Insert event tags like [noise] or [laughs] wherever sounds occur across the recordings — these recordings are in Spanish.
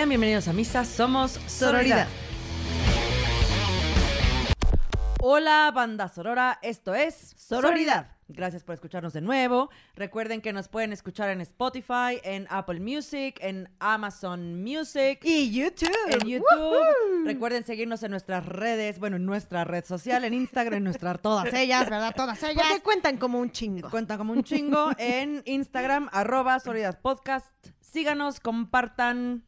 Sean bienvenidos a Misa, somos Sororidad. Sororidad. Hola, banda Sorora, esto es Sororidad. Gracias por escucharnos de nuevo. Recuerden que nos pueden escuchar en Spotify, en Apple Music, en Amazon Music. Y YouTube. en YouTube. Recuerden seguirnos en nuestras redes, bueno, en nuestra red social, en Instagram, en nuestras [laughs] todas ellas, ¿verdad? Todas ellas. Porque cuentan como un chingo. Cuentan como un chingo en Instagram, arroba Sororidad Podcast. Síganos, compartan,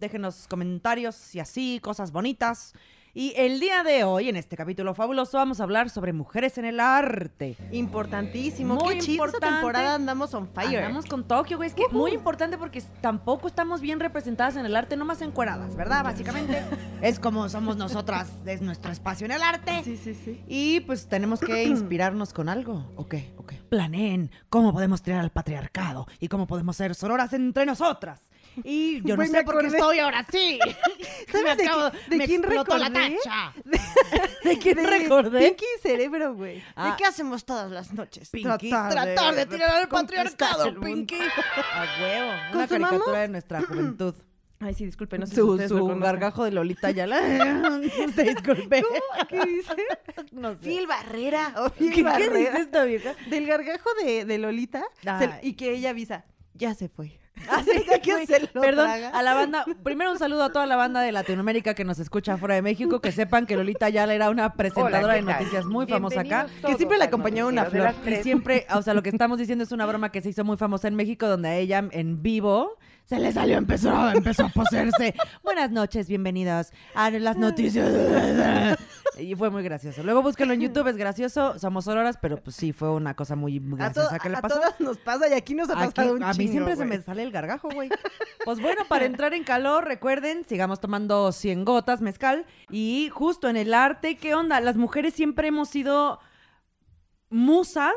déjenos comentarios y así, cosas bonitas. Y el día de hoy, en este capítulo fabuloso, vamos a hablar sobre mujeres en el arte. Importantísimo. Muy Qué chido. Esta temporada andamos on fire. Andamos con Tokio, güey. Es que muy importante porque tampoco estamos bien representadas en el arte, nomás encueradas, ¿verdad? Básicamente. [laughs] es como somos nosotras, es nuestro espacio en el arte. Sí, sí, sí. Y pues tenemos que inspirarnos con algo. ¿O qué? ¿O qué? Planeen cómo podemos tirar al patriarcado y cómo podemos ser sororas entre nosotras. Y yo no Güey, sé me por qué acordé. estoy ahora sí. [laughs] ¿Sabes Me de, acabo- qui- de me quién explotó la recordé? tacha. [laughs] ¿De quién De recordé? Pinky Cerebro, güey. Ah. ¿De qué hacemos todas las noches? Pinky, tratar de tirar al patriarcado, mundo. Pinky. A huevo. Una ¿Consumamos? caricatura de nuestra juventud. [clears throat] Ay, sí, disculpe, no sé si su ustedes lo su conozcan. gargajo de Lolita Yala. [laughs] Usted disculpe. ¿Qué dice? No sé. Phil Barrera. o ¿Qué, Phil qué Barrera. dice esta vieja? Del gargajo de, de Lolita. se- Ay. y que ella avisa, ya se fue. [laughs] Así que güey. se lo Perdón, traga. a la banda, primero un saludo a toda la banda de Latinoamérica que nos escucha fuera de México, que sepan que Lolita Ayala era una presentadora de noticias muy famosa acá. Que siempre le acompañaba una flor. Y siempre, o sea, lo que estamos diciendo es una broma que se hizo muy famosa en México, donde a ella en vivo se le salió, empezó, empezó a poseerse. [laughs] Buenas noches, bienvenidos a las noticias. [laughs] Y fue muy gracioso. Luego búsquenlo en YouTube, es gracioso. Somos horas, pero pues sí, fue una cosa muy A, graciosa que le a pasó. todas nos pasa y aquí nos ha pasado un a mí chingo, siempre se me sale el gargajo, güey. Pues bueno, para entrar en calor, recuerden, sigamos tomando 100 gotas mezcal. Y justo en el arte, ¿qué onda? Las mujeres siempre hemos sido musas,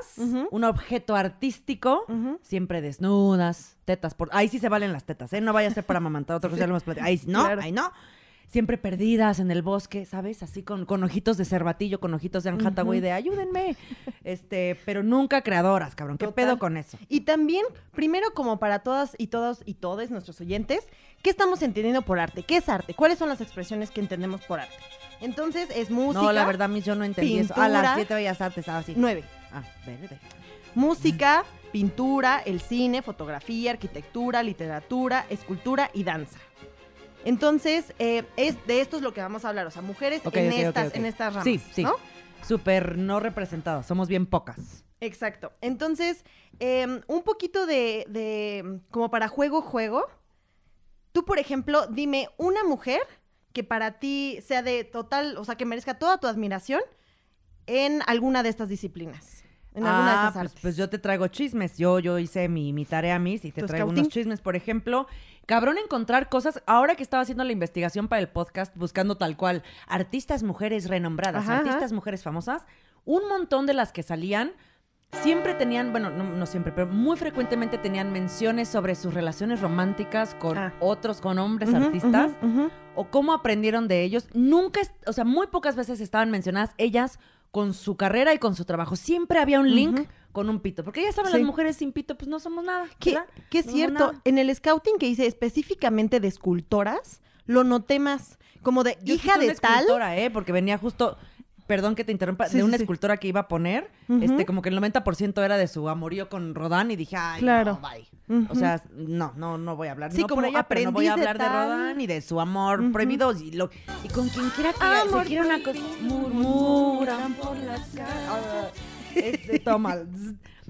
un objeto artístico, siempre desnudas, tetas por... Ahí sí se valen las tetas, ¿eh? No vaya a ser para amamantar, otra cosa [laughs] ya lo hemos platicado. Ahí sí, no, Claro. ahí no. Siempre perdidas en el bosque, ¿sabes? Así con, con ojitos de cervatillo, con ojitos de Anne Hathaway de ayúdenme. Este, pero nunca creadoras, cabrón. ¿Qué Total. pedo con eso? Y también, primero, como para todas y todos y todos nuestros oyentes, ¿qué estamos entendiendo por arte? ¿Qué es arte? ¿Cuáles son las expresiones que entendemos por arte? Entonces, es música. No, la verdad, mis yo no entendí eso. A las pintura. 7 bellas artes, ah, sí. Nueve. Ah, verde. Música, pintura, el cine, fotografía, arquitectura, literatura, escultura y danza. Entonces, eh, es, de esto es lo que vamos a hablar. O sea, mujeres en, estas, en estas ramas. Sí, sí. ¿no? Súper no representadas, somos bien pocas. Exacto. Entonces, eh, un poquito de, de, como para juego, juego. Tú, por ejemplo, dime una mujer que para ti sea de total, o sea, que merezca toda tu admiración en alguna de estas disciplinas. En alguna de Ah, estas pues, artes. pues yo te traigo chismes. Yo, yo hice mi, mi tarea, mis, y te ¿Tu traigo scouting? unos chismes. Por ejemplo, cabrón encontrar cosas. Ahora que estaba haciendo la investigación para el podcast, buscando tal cual artistas mujeres renombradas, Ajá, ajá. artistas mujeres famosas, un montón de las que salían siempre tenían, bueno, no, no siempre, pero muy frecuentemente tenían menciones sobre sus relaciones románticas con Ah. otros, con hombres artistas. o cómo aprendieron de ellos. Nunca, o sea, muy pocas veces estaban mencionadas ellas con su carrera y con su trabajo. Siempre había un link con un pito. Porque ya saben, Sí. las mujeres sin pito, pues no somos nada. Que, que es No cierto, en el scouting que hice específicamente de escultoras, lo noté más. Como de Yo hija de una tal. escultora, ¿eh? Porque venía justo, perdón que te interrumpa, Sí, de una sí. escultora que iba a poner, este, como que el 90% era de su amorío con Rodán y dije, ay, Claro. no, bye. O sea, no, no, no voy a hablar. Sí, no por como ella, pero no voy a de hablar de, tal. Rodán y de su amor prohibido. Y, lo, y con quien quiera que Amor se quiera una cosa, murmuran por las calles. Este, todo mal.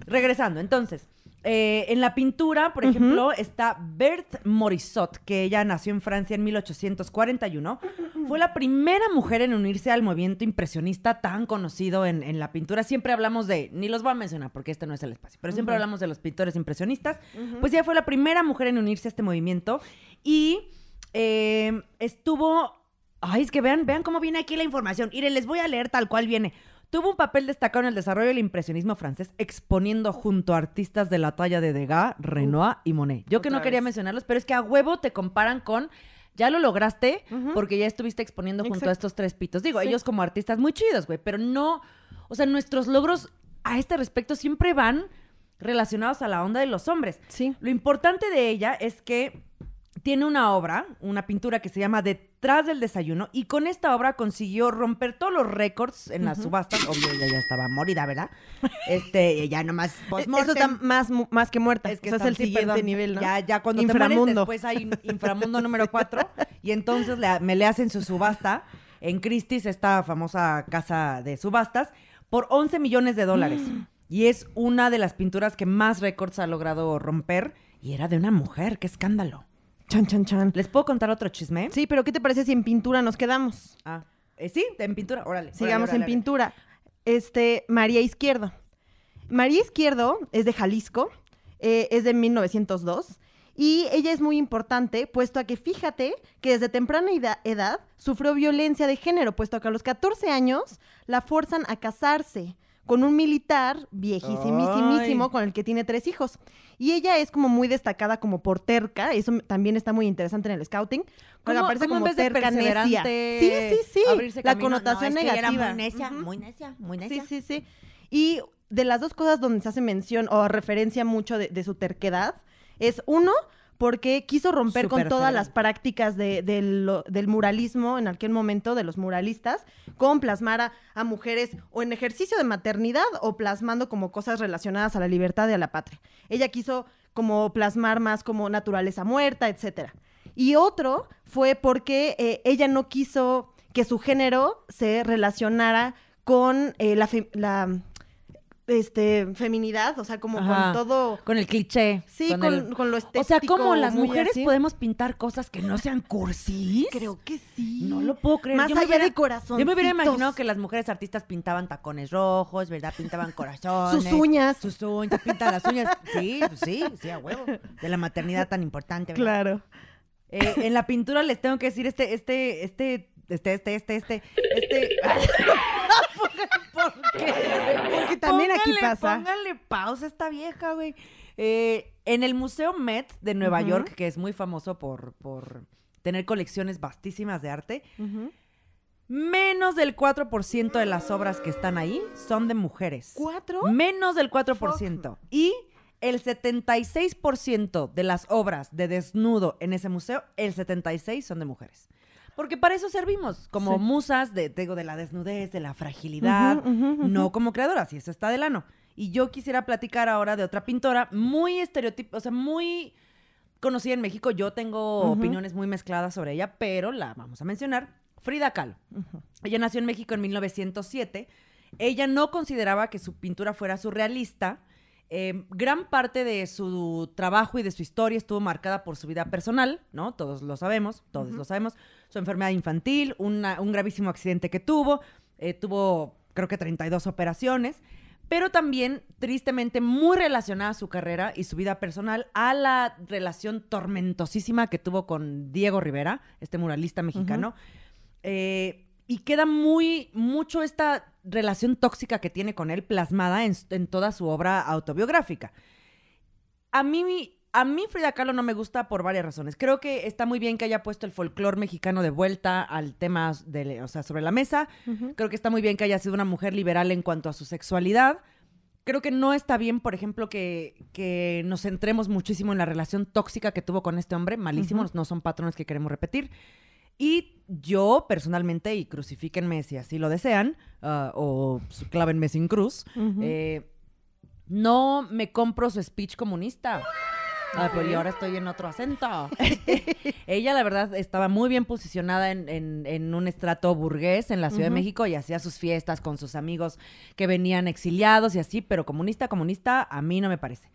Regresando, entonces. Eh, en la pintura, por ejemplo, está Berthe Morisot, que ella nació en Francia en 1841. Fue la primera mujer en unirse al movimiento impresionista tan conocido en, en la pintura. Siempre hablamos de, ni los voy a mencionar porque este no es el espacio, pero siempre hablamos de los pintores impresionistas. Pues ella fue la primera mujer en unirse a este movimiento y eh, estuvo... Ay, es que vean, vean cómo viene aquí la información. Mire, les voy a leer tal cual viene. Tuvo un papel destacado en el desarrollo del impresionismo francés, exponiendo junto a artistas de la talla de Degas, Renoir y Monet. Yo que no quería vez. mencionarlos, pero es que a huevo te comparan con ya lo lograste porque ya estuviste exponiendo junto a estos tres pitos. Digo, Sí. ellos como artistas muy chidos, güey, pero no, o sea, nuestros logros a este respecto siempre van relacionados a la onda de los hombres. Sí. Lo importante de ella es que tiene una obra, una pintura que se llama Detrás del desayuno y con esta obra consiguió romper todos los récords en las subastas. Obvio, ella ya estaba morida, ¿verdad? Este, ya nomás Eso postmortem. está más, más que muerta. Es que o sea, es el sí, siguiente perdón. nivel, ¿no? Ya, ya cuando Inframundo. te mueres, después hay inframundo número 4 y entonces le- me le hacen su subasta en Christie's, esta famosa casa de subastas, por 11 millones de dólares. Y es una de las pinturas que más récords ha logrado romper y era de una mujer, qué escándalo. Chan, chan, chan. ¿Les puedo contar otro chisme? Sí, pero ¿qué te parece si en pintura nos quedamos? Ah, eh, sí, en pintura, órale. Sigamos órale, en órale. pintura. Este, María Izquierdo. María Izquierdo es de Jalisco, eh, es de 1902 y ella es muy importante, puesto a que fíjate que desde temprana eda- edad sufrió violencia de género, puesto a que a los 14 años la forzan a casarse con un militar viejísimísimo con el que tiene tres hijos. Y ella es como muy destacada como por terca, eso también está muy interesante en el scouting. porque ¿Cómo- aparece como vez de terca necia. Sí, sí, sí. La camino? No, connotación es que era negativa. muy necia, muy necia, muy Sí, sí, sí. Y de las dos cosas donde se hace mención o referencia mucho de, de su terquedad, es uno, porque quiso romper con todas las prácticas de- de lo- del muralismo en aquel momento, de los muralistas, con plasmar a, a mujeres o en ejercicio de maternidad o plasmando como cosas relacionadas a la libertad y a la patria. Ella quiso como plasmar más como naturaleza muerta, etcétera. Y otro fue porque eh, ella no quiso que su género se relacionara con eh, la, este, feminidad, o sea, como Ajá. con todo... Con el cliché. Sí, con, el- con lo estético. O sea, ¿cómo las mujeres así. podemos pintar cosas que no sean cursis? Creo que sí. No lo puedo creer. Más Yo allá hubiera- de corazón. Yo me hubiera imaginado que las mujeres artistas pintaban tacones rojos, ¿verdad? Pintaban [laughs] corazones. Sus uñas. Sus uñas, pintan las uñas. Sí, pues sí, sí, a huevo. De la maternidad tan importante, ¿verdad? Claro. Eh, en la pintura les tengo que decir este, este, este, este, este, este, este, este. [laughs] ¿Por qué? Porque también aquí pasa. Pónganle pausa a esta vieja, güey. Eh, en el Museo Met de Nueva. York, que es muy famoso por, por tener colecciones vastísimas de arte, menos del 4% de las obras que están ahí son de mujeres. ¿Cuatro? Menos del 4%. Y el 76% de las obras de desnudo en ese museo, el 76 son de mujeres. Porque para eso servimos, como Sí. musas de, digo, de la desnudez, de la fragilidad, no como creadoras, y eso está del ano. Y yo quisiera platicar ahora de otra pintora muy estereotipo, o sea, muy conocida en México. Yo tengo opiniones muy mezcladas sobre ella, pero la vamos a mencionar. Frida Kahlo. Ella nació en México en 1907. Ella no consideraba que su pintura fuera surrealista. Eh, gran parte de su trabajo y de su historia estuvo marcada por su vida personal, ¿no? Todos lo sabemos, todos lo sabemos. Su enfermedad infantil, una- un gravísimo accidente que tuvo, eh, tuvo creo que 32 operaciones, pero también tristemente muy relacionada a su carrera y su vida personal a la relación tormentosísima que tuvo con Diego Rivera, este muralista mexicano. Eh, y queda muy, mucho esta relación tóxica que tiene con él plasmada en, en toda su obra autobiográfica. A mí, a mí Frida Kahlo no me gusta por varias razones. Creo que está muy bien que haya puesto el folclore mexicano de vuelta al tema de, o sea, sobre la mesa. Creo que está muy bien que haya sido una mujer liberal en cuanto a su sexualidad. Creo que no está bien, por ejemplo, que, que nos centremos muchísimo en la relación tóxica que tuvo con este hombre. Malísimos, no son patrones que queremos repetir. Y yo, personalmente, y crucifíquenme si así lo desean, ah, o clávenme sin cruz, eh, no me compro su speech comunista. Ay, pues y ahora estoy en otro acento. [laughs] Ella, la verdad, estaba muy bien posicionada en, en- en un estrato burgués en la Ciudad de. México y hacía sus fiestas con sus amigos que venían exiliados y así, pero comunista, comunista, a mí no me parece.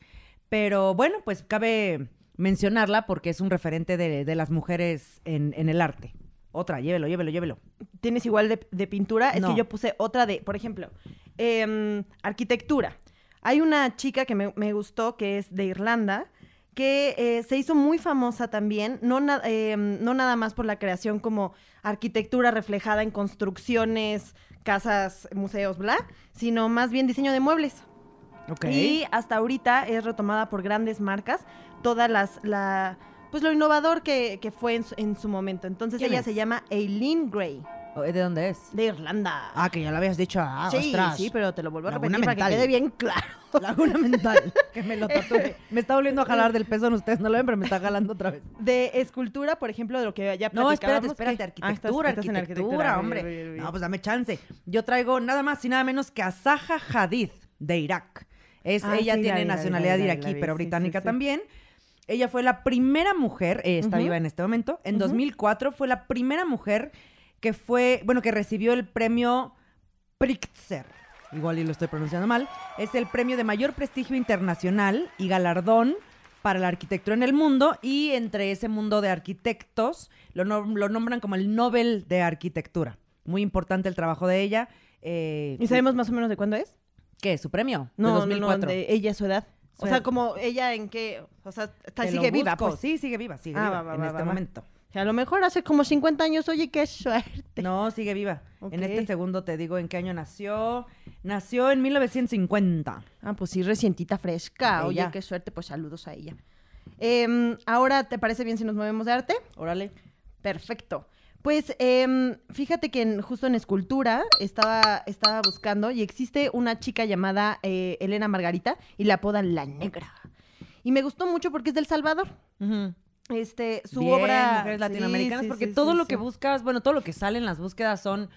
Pero bueno, pues cabe mencionarla porque es un referente de, de las mujeres en, en el arte. Otra, llévelo, llévelo, llévelo. ¿Tienes igual de, de pintura? Es No. que yo puse otra de, por ejemplo, em, arquitectura. Hay una chica que me, me gustó que es de Irlanda, que eh, se hizo muy famosa también, no, na- em, no nada más por la creación como arquitectura reflejada en construcciones, casas, museos, bla, sino más bien diseño de muebles. Y hasta ahorita es retomada por grandes marcas, todas las, la, pues lo innovador que, que fue en su, en su momento. Entonces ¿Quién ella es? se llama Aileen Gray. ¿De dónde es? De Irlanda. Ah, que ya lo habías dicho. Ah, sí, ostras. sí, pero te lo vuelvo a repetir para que mental. quede bien claro. [laughs] Laguna mental. [laughs] Que me lo tatué. [laughs] Me está volviendo a jalar del pezón. Ustedes no lo ven, pero me está jalando otra vez. De escultura, por ejemplo, de lo que ya No, espérate, platicábamos, espérate. ¿qué? Ah, estás- Arquitectura, estás en arquitectura, hombre. Bien, bien, bien. No, pues dame chance. Yo traigo nada más y nada menos que a Zaha Hadid, de Irak. Es, Ah, ella sí, tiene la nacionalidad la vi, la iraquí, pero británica sí, también. Ella fue la primera mujer, eh, está viva en este momento, en Ujú. 2004 fue la primera mujer que fue, bueno, que recibió el premio Pritzker. Igual y lo estoy pronunciando mal. Es el premio de mayor prestigio internacional y galardón para la arquitectura en el mundo y entre ese mundo de arquitectos lo, nom- lo nombran como el Nobel de Arquitectura. Muy importante el trabajo de ella. eh, ¿Y sabemos más o menos de cuándo es? ¿Qué? ¿Su premio? No, de no, 2004. no, de ella, su edad. O sea, como ella en qué, o sea, está, sigue viva, pues. Sí, sigue viva, sigue Ah, viva va, va, en va, este va, a lo mejor hace como 50 años, oye, qué suerte. No, sigue viva. En este segundo te digo en qué año nació. Nació en 1950. Ah, pues sí, recientita fresca. Oye, qué suerte, pues saludos a ella. Em, ahora, ¿te parece bien si nos movemos de arte? Órale. Perfecto. Pues em, fíjate que en- justo en escultura estaba, estaba buscando y existe una chica llamada eh, Elena Margarita y la apodan La Negra. Y me gustó mucho porque es del Salvador. Ujú. Este, su Bien, obra. mujeres Sí, latinoamericanas, sí, porque sí, todo sí, lo sí. que buscas, bueno, todo lo que sale en las búsquedas son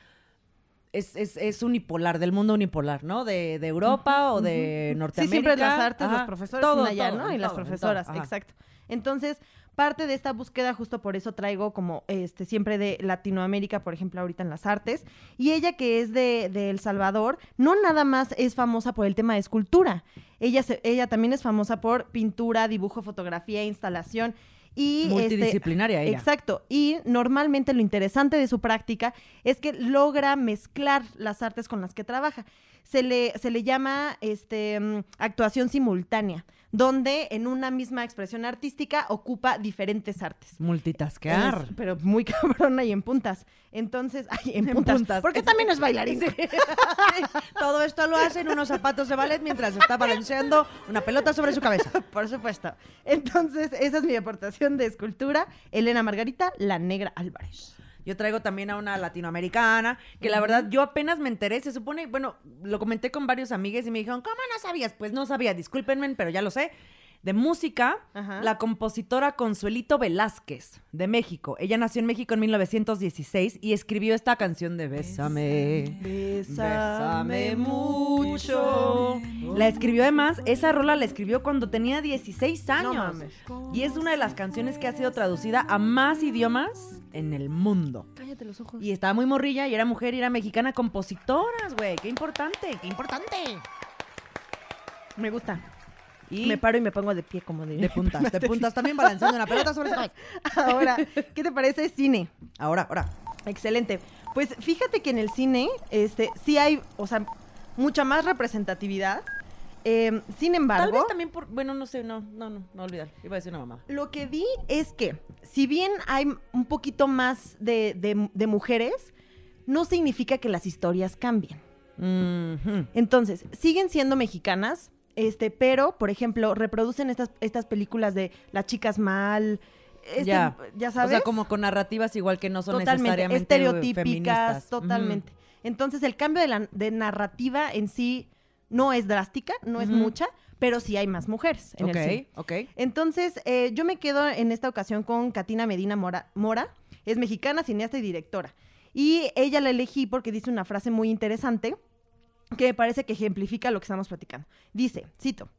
es, es, es unipolar, del mundo unipolar, ¿no? De, de Europa o de Sí, Norteamérica. siempre las artes, los Ajá. profesores Todo, allá, todo, ¿no? Y las profesoras, exacto. Entonces, parte de esta búsqueda, justo por eso traigo como este siempre de Latinoamérica, por ejemplo, ahorita en las artes. Y ella que es de, de El Salvador, no nada más es famosa por el tema de escultura. Ella, se- ella también es famosa por pintura, dibujo, fotografía, instalación. Y este, Multidisciplinaria ella. Exacto. Y normalmente lo interesante de su práctica es que logra mezclar las artes con las que trabaja. Se le, se le llama este, mm, actuación simultánea, donde en una misma expresión artística ocupa diferentes artes. Multitasquear. Es- pero muy [laughs] cabrona y en puntas. Entonces, ay, en, En puntas. puntas. Porque también es bailarín. [laughs] Todo esto lo hace en unos zapatos de ballet mientras está balanceando una pelota sobre su cabeza. Por supuesto. Entonces, esa es mi aportación de escultura. Elena Margarita, la negra Álvarez. Yo traigo también a una latinoamericana, que la verdad yo apenas me enteré, se supone, bueno, lo comenté con varios amigues y me dijeron, ¿cómo no sabías? Pues no sabía, discúlpenme, pero ya lo sé. De música, Ajá. la compositora Consuelito Velázquez, de México. Ella nació en México en 1916 y escribió esta canción de Bésame. Bésame mucho. La escribió además, esa rola la escribió cuando tenía 16 años. y es una de las canciones que ha sido traducida a más idiomas en el mundo. Cállate los ojos. Y estaba muy morrilla y era mujer y era mexicana compositoras, güey. Qué importante, qué importante. Me gusta. Y Me paro y me pongo de pie, como de diría. puntas, de puntas también balanceando una pelota sobre [laughs] cabeza. Ahora, [laughs] ¿qué te parece cine? Ahora, ahora. Excelente. Pues fíjate que en el cine, este, sí hay, o sea, mucha más representatividad. Eh, sin Tal embargo, vez también por. Bueno, no sé, no, no, no, no olvidar. Iba a decir una mamá. lo que vi es que, si bien hay un poquito más de, de- de mujeres, no significa que las historias cambien. Entonces, siguen siendo mexicanas, este, pero, por ejemplo, reproducen estas, estas películas de las chicas mal, este, Ya. ya O sabes. sea, como con narrativas igual que no son totalmente, necesariamente estereotípicas, feministas. totalmente. Entonces, el cambio de, la, de narrativa en sí no es drástica, no es mucha, pero sí hay más mujeres en Ujú. el cine. Ok, ok. Entonces, eh, yo me quedo en esta ocasión con Katina Medina Mora, Mora. Es mexicana, cineasta y directora. Y ella la elegí porque dice una frase muy interesante que me parece que ejemplifica lo que estamos platicando. Dice, cito,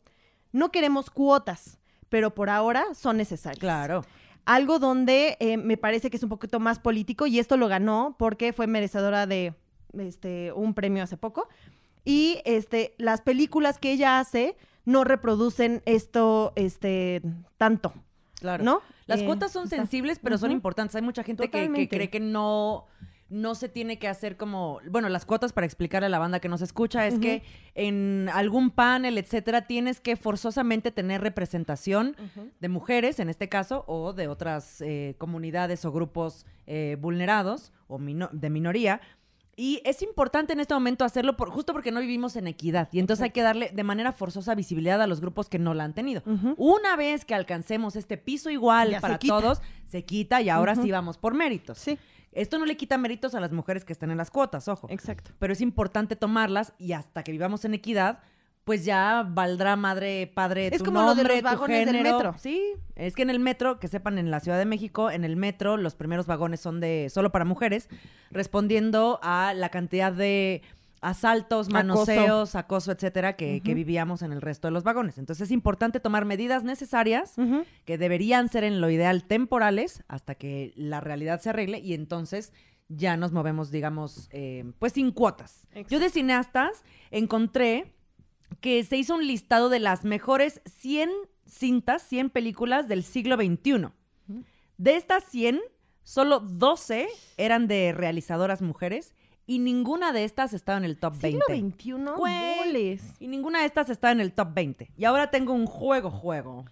no queremos cuotas, pero por ahora son necesarias. Claro. Algo donde eh, me parece que es un poquito más político y esto lo ganó porque fue merecedora de este, un premio hace poco. Y este, las películas que ella hace no reproducen esto este, tanto, Claro. ¿no? Las Eh, cuotas son está- sensibles, pero son importantes. Hay mucha gente que, cree que no, no se tiene que hacer como. Bueno, las cuotas, para explicarle a la banda que nos escucha, es que en algún panel, etcétera, tienes que forzosamente tener representación de mujeres, en este caso, o de otras eh, comunidades o grupos eh, vulnerados o mino- de minoría. Y es importante en este momento hacerlo por, justo porque no vivimos en equidad. Y entonces hay que darle de manera forzosa visibilidad a los grupos que no la han tenido. Una vez que alcancemos este piso igual Ya para todos, se quita y ahora sí vamos por méritos. Sí. Esto no le quita méritos a las mujeres que están en las cuotas, ojo. Exacto. Pero es importante tomarlas y hasta que vivamos en equidad, pues ya valdrá madre, padre, Es tu como lo de nombre, los tu vagones del género. metro. Sí, es que en el metro, que sepan, en la Ciudad de México, en el metro, los primeros vagones son de solo para mujeres, respondiendo a la cantidad de asaltos, manoseos, acoso, etcétera, que, vivíamos en el resto de los vagones. Entonces es importante tomar medidas necesarias que deberían ser en lo ideal temporales hasta que la realidad se arregle y entonces ya nos movemos, digamos, eh, pues sin cuotas. Exacto. Yo de cineastas encontré que se hizo un listado de las mejores 100 cintas, 100 películas del siglo XXI. De estas 100, solo 12 eran de realizadoras mujeres y ninguna de estas estaba en el top 20. Siglo XXI, Güey. boles. Y ninguna de estas está en el top 20. Y ahora tengo un juego, juego.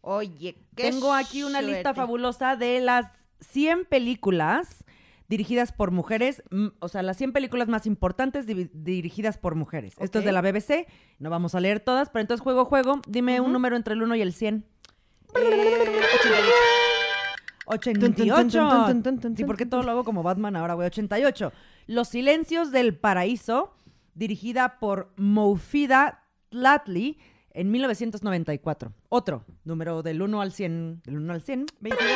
Oye, qué Tengo aquí una lista fabulosa de las 100 películas dirigidas por mujeres, o sea, las 100 películas más importantes di- dirigidas por mujeres. Esto es de la BBC, no vamos a leer todas, pero entonces juego, juego, dime un Ujú. número entre el 1 y el 100. Eh, 88. 88. Tun, tun, tun, tun, tun, Sí, porque todo lo hago como Batman ahora, güey. 88. Los silencios del paraíso, dirigida por Moufida Tlatley en 1994. Otro, número del 1 al 100. Del 1 al 100. 22.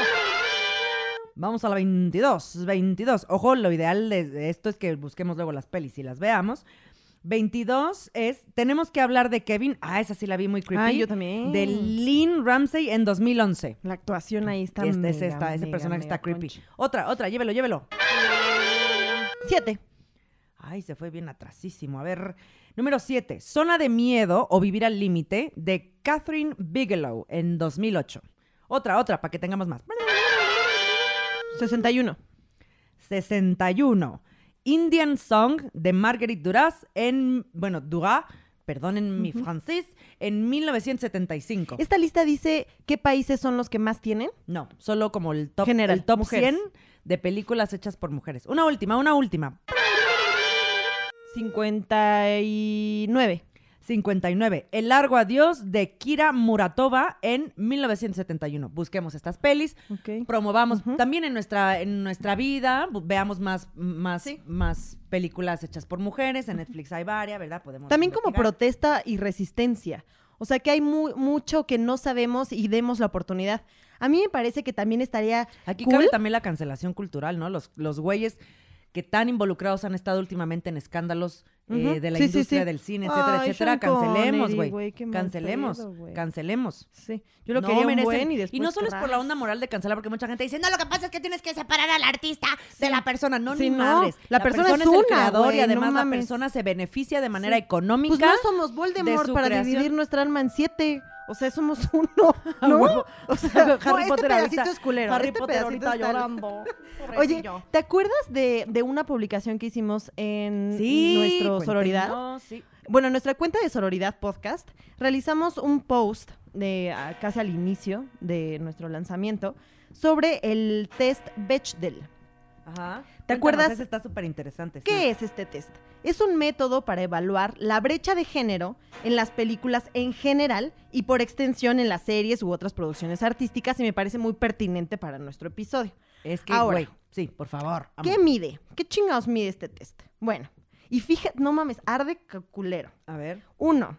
Vamos a la 22. 22. Ojo, lo ideal de esto es que busquemos luego las pelis y las veamos. 22 es, tenemos que hablar de Kevin. Ah, esa sí la vi muy creepy. Ah, yo también. De Lynn Ramsey en 2011. La actuación ahí está Este es esta, ese mega, personaje está creepy. concha. Otra, otra, llévelo, llévelo. Siete. Ay, se fue bien atrasísimo. A ver, número 7. Zona de miedo o vivir al límite de Catherine Bigelow en 2008. Otra, otra, para que tengamos más. 61. 61. Indian Song de Marguerite Duras en, bueno, Duras, perdonen mi francés, en 1975. Esta lista dice qué países son los que más tienen. No, solo como el top, General, el top mujeres. 100 de películas hechas por mujeres. Una última, una última. 59. 59. El largo adiós de Kira Muratova en 1971. Busquemos estas pelis, promovamos también en nuestra, en nuestra vida, veamos más, más, Sí. más películas hechas por mujeres. En Netflix hay varias, ¿verdad? Podemos También como protesta y resistencia. O sea que hay mu- mucho que no sabemos y demos la oportunidad. A mí me parece que también estaría Aquí cool. cabe también la cancelación cultural, ¿no? Los, los güeyes que tan involucrados han estado últimamente en escándalos eh, de la Sí, industria sí. del cine, etcétera, Ay, etcétera. Sean Cancelemos, güey. Cancelemos, pedo, güey. cancelemos. Sí, yo lo No quería un buen y después no solo es por la onda moral de cancelar, porque mucha gente dice, no, lo que pasa es que tienes que separar al artista de la persona. No, ni no. madres. La persona es el una, creador güey, y además no la persona se beneficia de manera económica. Pues no somos de Voldemort para creación. dividir nuestra alma en siete. O sea, somos uno, A [laughs] ¿no? O sea, no, [laughs] Harry este Potter pedacito ahorita- es culero. Harry este Potter pedacito ahorita está llorando. [laughs] Oye, ¿te acuerdas de, de una publicación que hicimos en sí, nuestro sororidad? sí. Bueno, en nuestra cuenta de Sororidad Podcast realizamos un post de ah, casi al inicio de nuestro lanzamiento sobre el test Bechdel. Ajá. ¿Te Cuéntanos, acuerdas? Está súper interesante. ¿Qué es este test? Es un método para evaluar la brecha de género en las películas en general y por extensión en las series u otras producciones artísticas y me parece muy pertinente para nuestro episodio. Es que, Ahora. güey, sí, por favor. ¿Qué mide? ¿Qué chingados mide este test? Bueno, y fíjate, no mames, arde culero. A ver. Uno,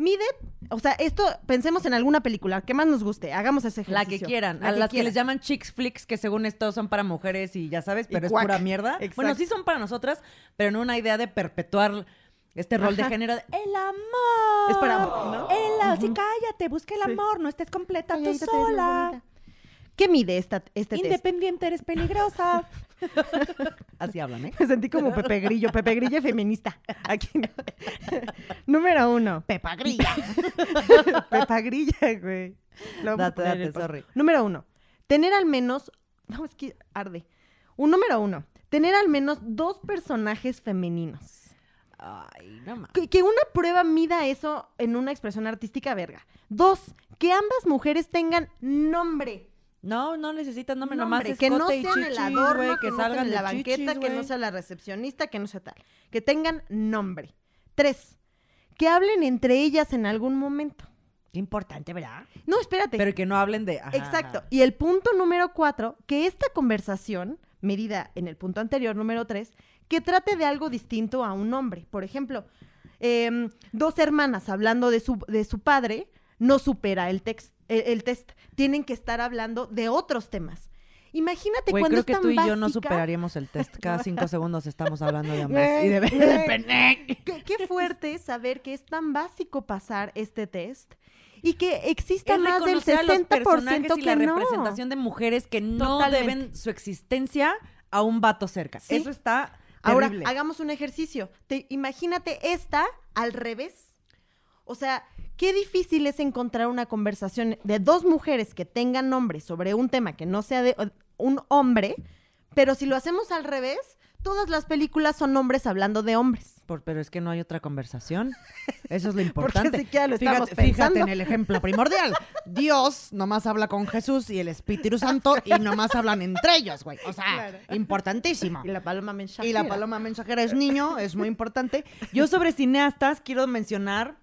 mide, o sea, esto, pensemos en alguna película que más nos guste, hagamos ese La ejercicio. que quieran. La a las que les llaman chicks flicks, que según esto son para mujeres y ya sabes, Y pero es cuac. pura mierda. Exacto. Bueno, sí son para nosotras, pero en una idea de perpetuar este rol de género de el amor. Es para, ¿no? El amor. Sí, cállate, busca el Sí. amor, no estés completa tú sola. ¿Qué mide esta, este test? Independiente, eres peligrosa. [laughs] Así hablan, ¿eh? Me sentí como Pepe Grillo, Pepe Grillo feminista. Aquí. [laughs] Número uno. Pepa Grilla. [laughs] Pepa Grilla, güey. Lo Date, date, sorry. Número uno. Tener al menos. No, es que arde. Un número uno. Tener al menos dos personajes femeninos. Ay, no más. Que, que una prueba mida eso en una expresión artística, verga. Dos, que ambas mujeres tengan nombre. No, no necesitas nombre, nomás Nombre, que no sean el chichis, adorno, güey, que, no salgan en la banqueta, chichis, que no sea la recepcionista, que no sea tal. Que tengan nombre. Tres, que hablen entre ellas en algún momento. Qué importante, ¿verdad? No, espérate. Pero que no hablen de... ajá, Exacto. ajá. Y el punto número cuatro, que esta conversación medida en el punto anterior, número 3, que trate de algo distinto a un hombre. Por ejemplo, em, dos hermanas hablando de su, de su padre no supera el, text, el, el test. Tienen que estar hablando de otros temas. Imagínate Güey, cuando creo es que tú y yo no superaríamos el test. Cada [laughs] cinco segundos estamos hablando de hombres y de, [laughs] de pene. Qué, qué fuerte saber que es tan básico pasar este test y que exista Es más del reconocer a los 60% personajes y la no. representación de mujeres que no Totalmente. deben su existencia a un vato cerca. Sí. Eso está Ahora, terrible. hagamos un ejercicio. Te, imagínate esta al revés. O sea, qué difícil es encontrar una conversación de dos mujeres que tengan nombres sobre un tema que no sea de un hombre, pero si lo hacemos al revés, todas las películas son hombres hablando de hombres. Por- pero es que no hay otra conversación. [laughs] Eso es lo Porque importante. siquiera lo estamos fíjate, en el ejemplo primordial. Dios nomás habla con Jesús y el Espíritu Santo y nomás hablan entre ellos, güey. O sea, Claro. importantísimo. Y la paloma mensajera. Y la paloma mensajera es niño, es muy importante. Yo sobre cineastas quiero mencionar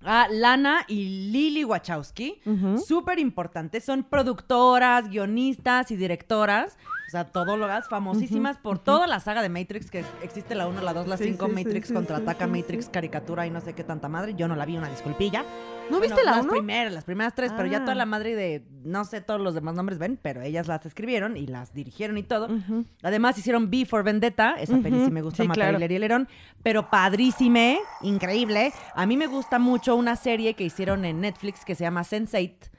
Lana y Lily Wachowski. Ujú. Súper importantes. Son productoras, guionistas y directoras. O sea, todólogas famosísimas por toda la saga de Matrix, que existe la 1, la 2, la Sí, 5, sí, sí, Matrix sí, contraataca, Matrix caricatura y no sé qué tanta madre. Yo no la vi, una disculpilla. ¿No Bueno, viste la las primeras, las primeras tres, pero ya Ah. toda la madre de, no sé todos los demás nombres ven, pero ellas las escribieron y las dirigieron y todo. Además hicieron B for Vendetta, esa peli sí me gusta matar claro. y Lerón, pero padrísime, increíble. A mí me gusta mucho una serie que hicieron en Netflix que se llama Sense8.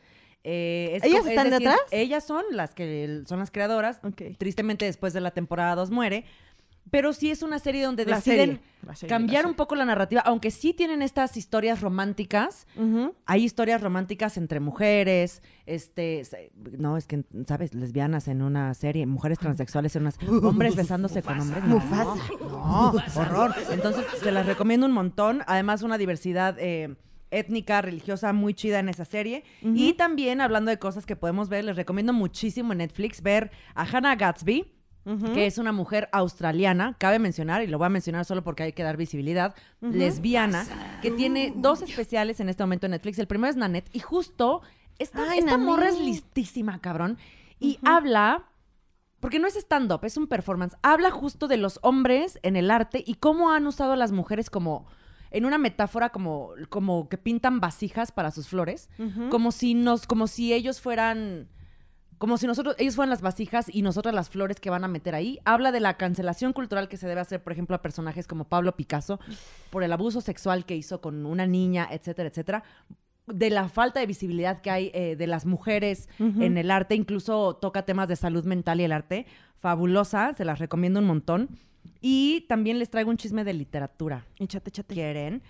Eh, es ¿Ellas como- es están de detrás? Ellas son las que son las creadoras. Tristemente después de la temporada 2 muere. Pero sí es una serie donde La deciden serie, la serie, cambiar un poco la narrativa, aunque sí tienen estas historias románticas. Hay historias románticas entre mujeres, este, no, es que, ¿sabes? Lesbianas en una serie, mujeres transexuales en unas, hombres besándose con hombres. No, Mufasa. No, horror. Entonces, se las recomiendo un montón. Además, una diversidad eh, étnica, religiosa muy chida en esa serie. Y también, hablando de cosas que podemos ver, les recomiendo muchísimo en Netflix ver a Hannah Gatsby, que es una mujer australiana, cabe mencionar, y lo voy a mencionar solo porque hay que dar visibilidad, lesbiana, que tiene dos especiales en este momento en Netflix. El primero es Nanette, y justo esta, Ay, esta morra es listísima, cabrón, y habla... Porque no es stand-up, es un performance. Habla justo de los hombres en el arte y cómo han usado a las mujeres como en una metáfora como, como que pintan vasijas para sus flores, como si nos, como si ellos fueran, como si nosotros, ellos fueran las vasijas y nosotras las flores que van a meter ahí. Habla de la cancelación cultural que se debe hacer, por ejemplo, a personajes como Pablo Picasso por el abuso sexual que hizo con una niña, etcétera, etcétera. De la falta de visibilidad que hay eh, de las mujeres en el arte, incluso toca temas de salud mental y el arte. Fabulosa, se las recomiendo un montón. Y también les traigo un chisme de literatura Échate, échate. quieren,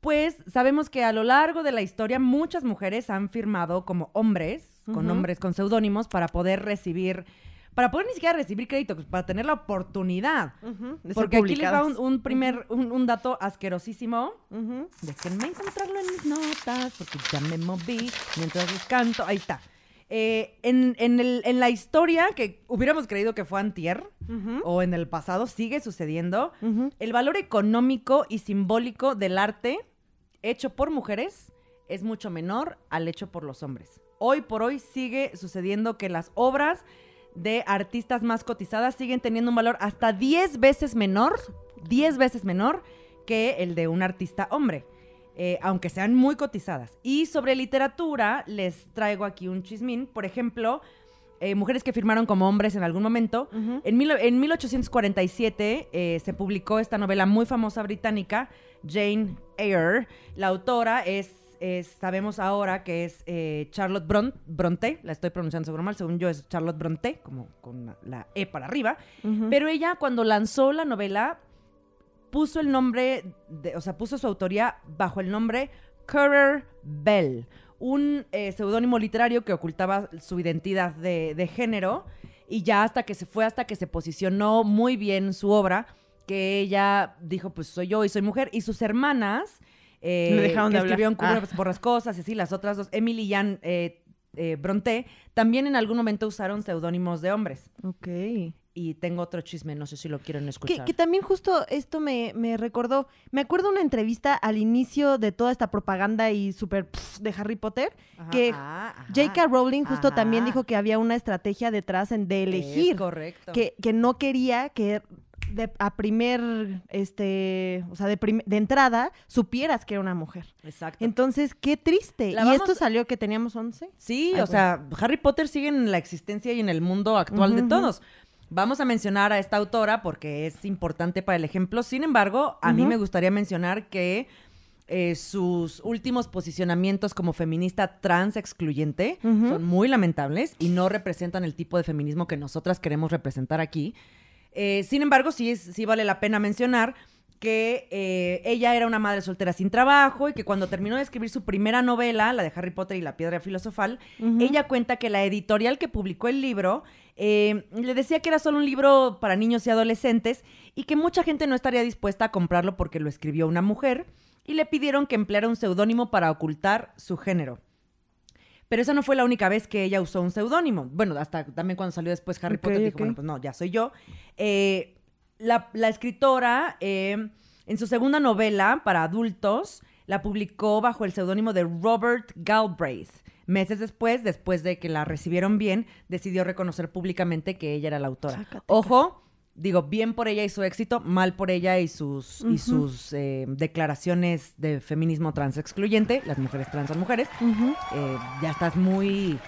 pues sabemos que a lo largo de la historia muchas mujeres han firmado como hombres, con nombres, con seudónimos, para poder recibir, para poder ni siquiera recibir crédito, pues, para tener la oportunidad. De Porque aquí les va un, un primer, un, un dato asquerosísimo. Ujú. Déjenme encontrarlo en mis notas, porque ya me moví mientras les canto. Ahí está. Eh, en, en el- en la historia que hubiéramos creído que fue antier, o en el pasado, sigue sucediendo. El valor económico y simbólico del arte hecho por mujeres es mucho menor al hecho por los hombres. Hoy por hoy sigue sucediendo que las obras de artistas más cotizadas siguen teniendo un valor hasta 10 veces menor, 10 veces menor que el de un artista hombre, eh, aunque sean muy cotizadas. Y sobre literatura, les traigo aquí un chismín. Por ejemplo, eh, mujeres que firmaron como hombres en algún momento. En, mil- en 1847 eh, se publicó esta novela muy famosa británica, Jane Eyre. La autora es, es- sabemos ahora que es eh, Charlotte Bron- Bronte, la estoy pronunciando seguro mal, según yo es Charlotte Bronte, como con la- E para arriba. Pero ella cuando lanzó la novela puso el nombre, de- o sea, puso su autoría bajo el nombre Currer Bell, un eh, seudónimo literario que ocultaba su identidad de, de género y ya hasta que se fue, hasta que se posicionó muy bien su obra, que ella dijo, pues soy yo y soy mujer, y sus hermanas, eh, Le dejaron que de escribieron Ah. Borrascosas y así, las otras dos, Emily y Anne eh, eh, Bronte, también en algún momento usaron seudónimos de hombres. Ok. Y tengo otro chisme, no sé si lo quieren escuchar. que también justo esto me, me recordó, me acuerdo una entrevista al inicio de toda esta propaganda y súper de Harry Potter, Ajá, que ah. J.K. Rowling justo también dijo que había una estrategia detrás en, de Es elegir, correcto. que, que no quería que de, a primer, este, o sea, de, prim- de entrada supieras que era una mujer. Exacto. Entonces, qué triste. La y vamos- esto salió que teníamos 11. Sí, Ay, o sea, Harry Potter sigue en la existencia y en el mundo actual de todos. Vamos a mencionar a esta autora porque es importante para el ejemplo. Sin embargo, a mí me gustaría mencionar que eh, sus últimos posicionamientos como feminista trans excluyente son muy lamentables y no representan el tipo de feminismo que nosotras queremos representar aquí. Eh, sin embargo, sí, es- sí vale la pena mencionar que eh, ella era una madre soltera sin trabajo y que cuando terminó de escribir su primera novela, la de Harry Potter y la piedra filosofal, ella cuenta que la editorial que publicó el libro eh, le decía que era solo un libro para niños y adolescentes y que mucha gente no estaría dispuesta a comprarlo porque lo escribió una mujer y le pidieron que empleara un seudónimo para ocultar su género. Pero esa no fue la única vez que ella usó un seudónimo. Bueno, hasta también cuando salió después Harry Potter dijo, bueno, pues no, ya soy yo. Eh, la, la escritora, eh, en su segunda novela para adultos, la publicó bajo el seudónimo de Robert Galbraith. Meses después, después de que la recibieron bien, decidió reconocer públicamente que ella era la autora. Ojo, digo, bien por ella y su éxito, mal por ella y sus, y sus eh, declaraciones de feminismo trans excluyente. Las mujeres trans son mujeres. Eh, ya estás muy,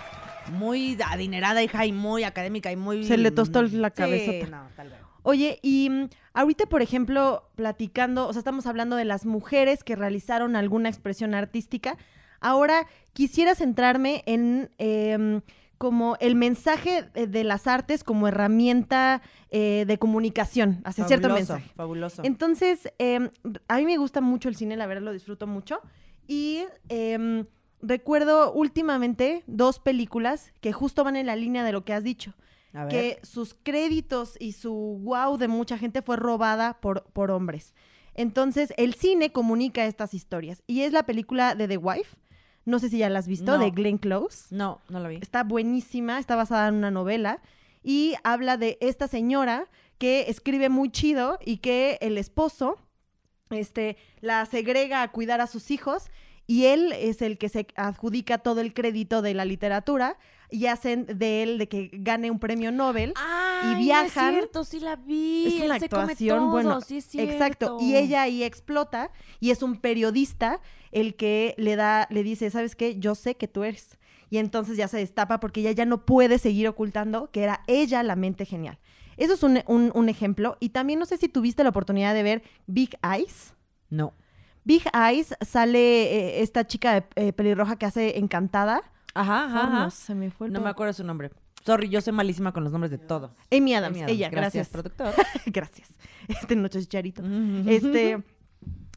muy adinerada, hija, y muy académica y muy... Se le tostó la Sí, cabezota. no, tal vez. Oye, y mm, ahorita, por ejemplo, platicando, o sea, estamos hablando de las mujeres que realizaron alguna expresión artística. Ahora quisiera centrarme en em, como el mensaje de, las artes como herramienta eh, de comunicación hacia cierto Fabuloso, mensaje. Fabuloso. Entonces, em, a mí me gusta mucho el cine, la verdad lo disfruto mucho. Y em, recuerdo últimamente dos películas que justo van en la línea de lo que has dicho. Que sus créditos y su wow de mucha gente fue robada por, por hombres. Entonces, el cine comunica estas historias. Y es la película de The Wife. No sé si ya la has visto, No. de Glenn Close. No, no la vi. Está buenísima, está basada en una novela. Y habla de esta señora que escribe muy chido y que el esposo este, la segrega a cuidar a sus hijos y él es el que se adjudica todo el crédito de la literatura y hacen de él de que gane un premio Nobel. Ay, viajan. Es cierto, sí la vi. Es una Él se come actuación, todo, bueno, sí es Exacto. Y ella ahí explota y es un periodista el que le da, le dice, ¿sabes qué? Yo sé que tú eres. Y entonces ya se destapa porque ella ya no puede seguir ocultando que era ella la mente genial. Eso es un, un- un ejemplo. Y también no sé si tuviste la oportunidad de ver Big Eyes. No. Big Eyes sale eh, esta chica de, eh, pelirroja que hace Encantada. Ajá, ajá. Fornos, se me fue el No me acuerdo su nombre. Sorry, yo soy malísima con los nombres de todo. Amy Adams, Amy Adams, ella, gracias. productor. [laughs] gracias. Este noche chicharito. Este,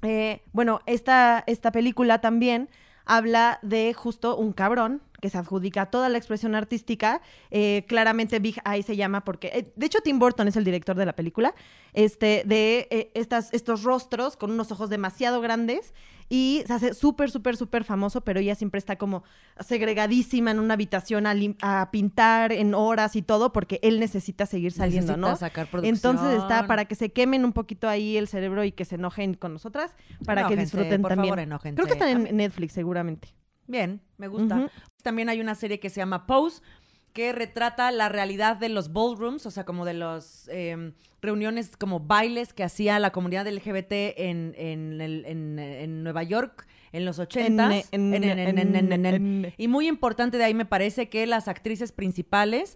eh, bueno, esta, esta película también habla de justo un cabrón que se adjudica toda la expresión artística. Eh, claramente Big Eye se llama porque, eh, de hecho Tim Burton es el director de la película, este, de eh, estas, estos rostros con unos ojos demasiado grandes y se hace súper, súper, súper famoso, pero ella siempre está como segregadísima en una habitación a, a pintar en horas y todo porque él necesita seguir saliendo, Necesita ¿no? sacar producción. Entonces está para que se quemen un poquito ahí el cerebro y que se enojen con nosotras, para que disfruten por también. favor, enójense. Creo que están A en Netflix seguramente. Bien, me gusta. También hay una serie que se llama Pose, que retrata la realidad de los ballrooms, o sea, como de las reuniones, como bailes que hacía la comunidad LGBT en, en, en- en Nueva York en los 80 En- en- en- en- Y muy importante de ahí me parece que las actrices principales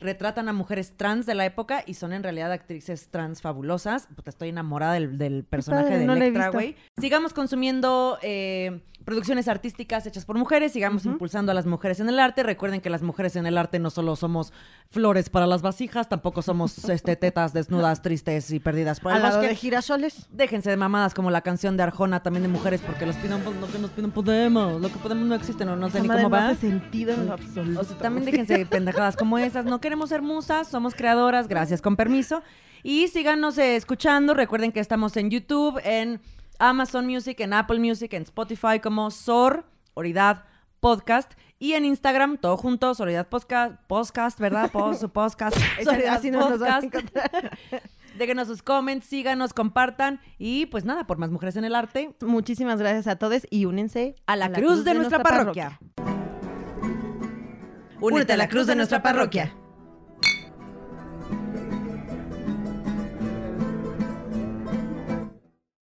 retratan a mujeres trans de la época y son en realidad actrices trans fabulosas. Puta, estoy enamorada del, del personaje padre, de no Electra, güey. Sigamos consumiendo eh, producciones artísticas hechas por mujeres, sigamos impulsando a las mujeres en el arte. Recuerden que las mujeres en el arte no solo somos flores para las vasijas, tampoco somos [laughs] este, tetas desnudas, tristes y perdidas por el Al lado bosque. de girasoles. Déjense de mamadas como la canción de Arjona, también de mujeres, porque los piden, lo que nos piden podemos, lo que podemos no existe, no, no sé ni cómo no va. hace sentido absoluto. O sea, también déjense de pendejadas como esas. No queremos ser musas, somos creadoras, gracias, con permiso. Y síganos eh, escuchando. Recuerden que estamos en YouTube, en Amazon Music, en Apple Music, en Spotify como Sor Oridad Podcast. Y en Instagram, todo junto, Soledad Podcast, podcast ¿verdad? Post, [laughs] podcast, Soledad Así no nos Podcast. encontrar. [laughs] Déjenos sus comments, síganos, compartan. Y pues nada, por más mujeres en el arte. Muchísimas gracias a todos y únense a la, cruz, de, nuestra, parroquia. Únete a la cruz de nuestra parroquia.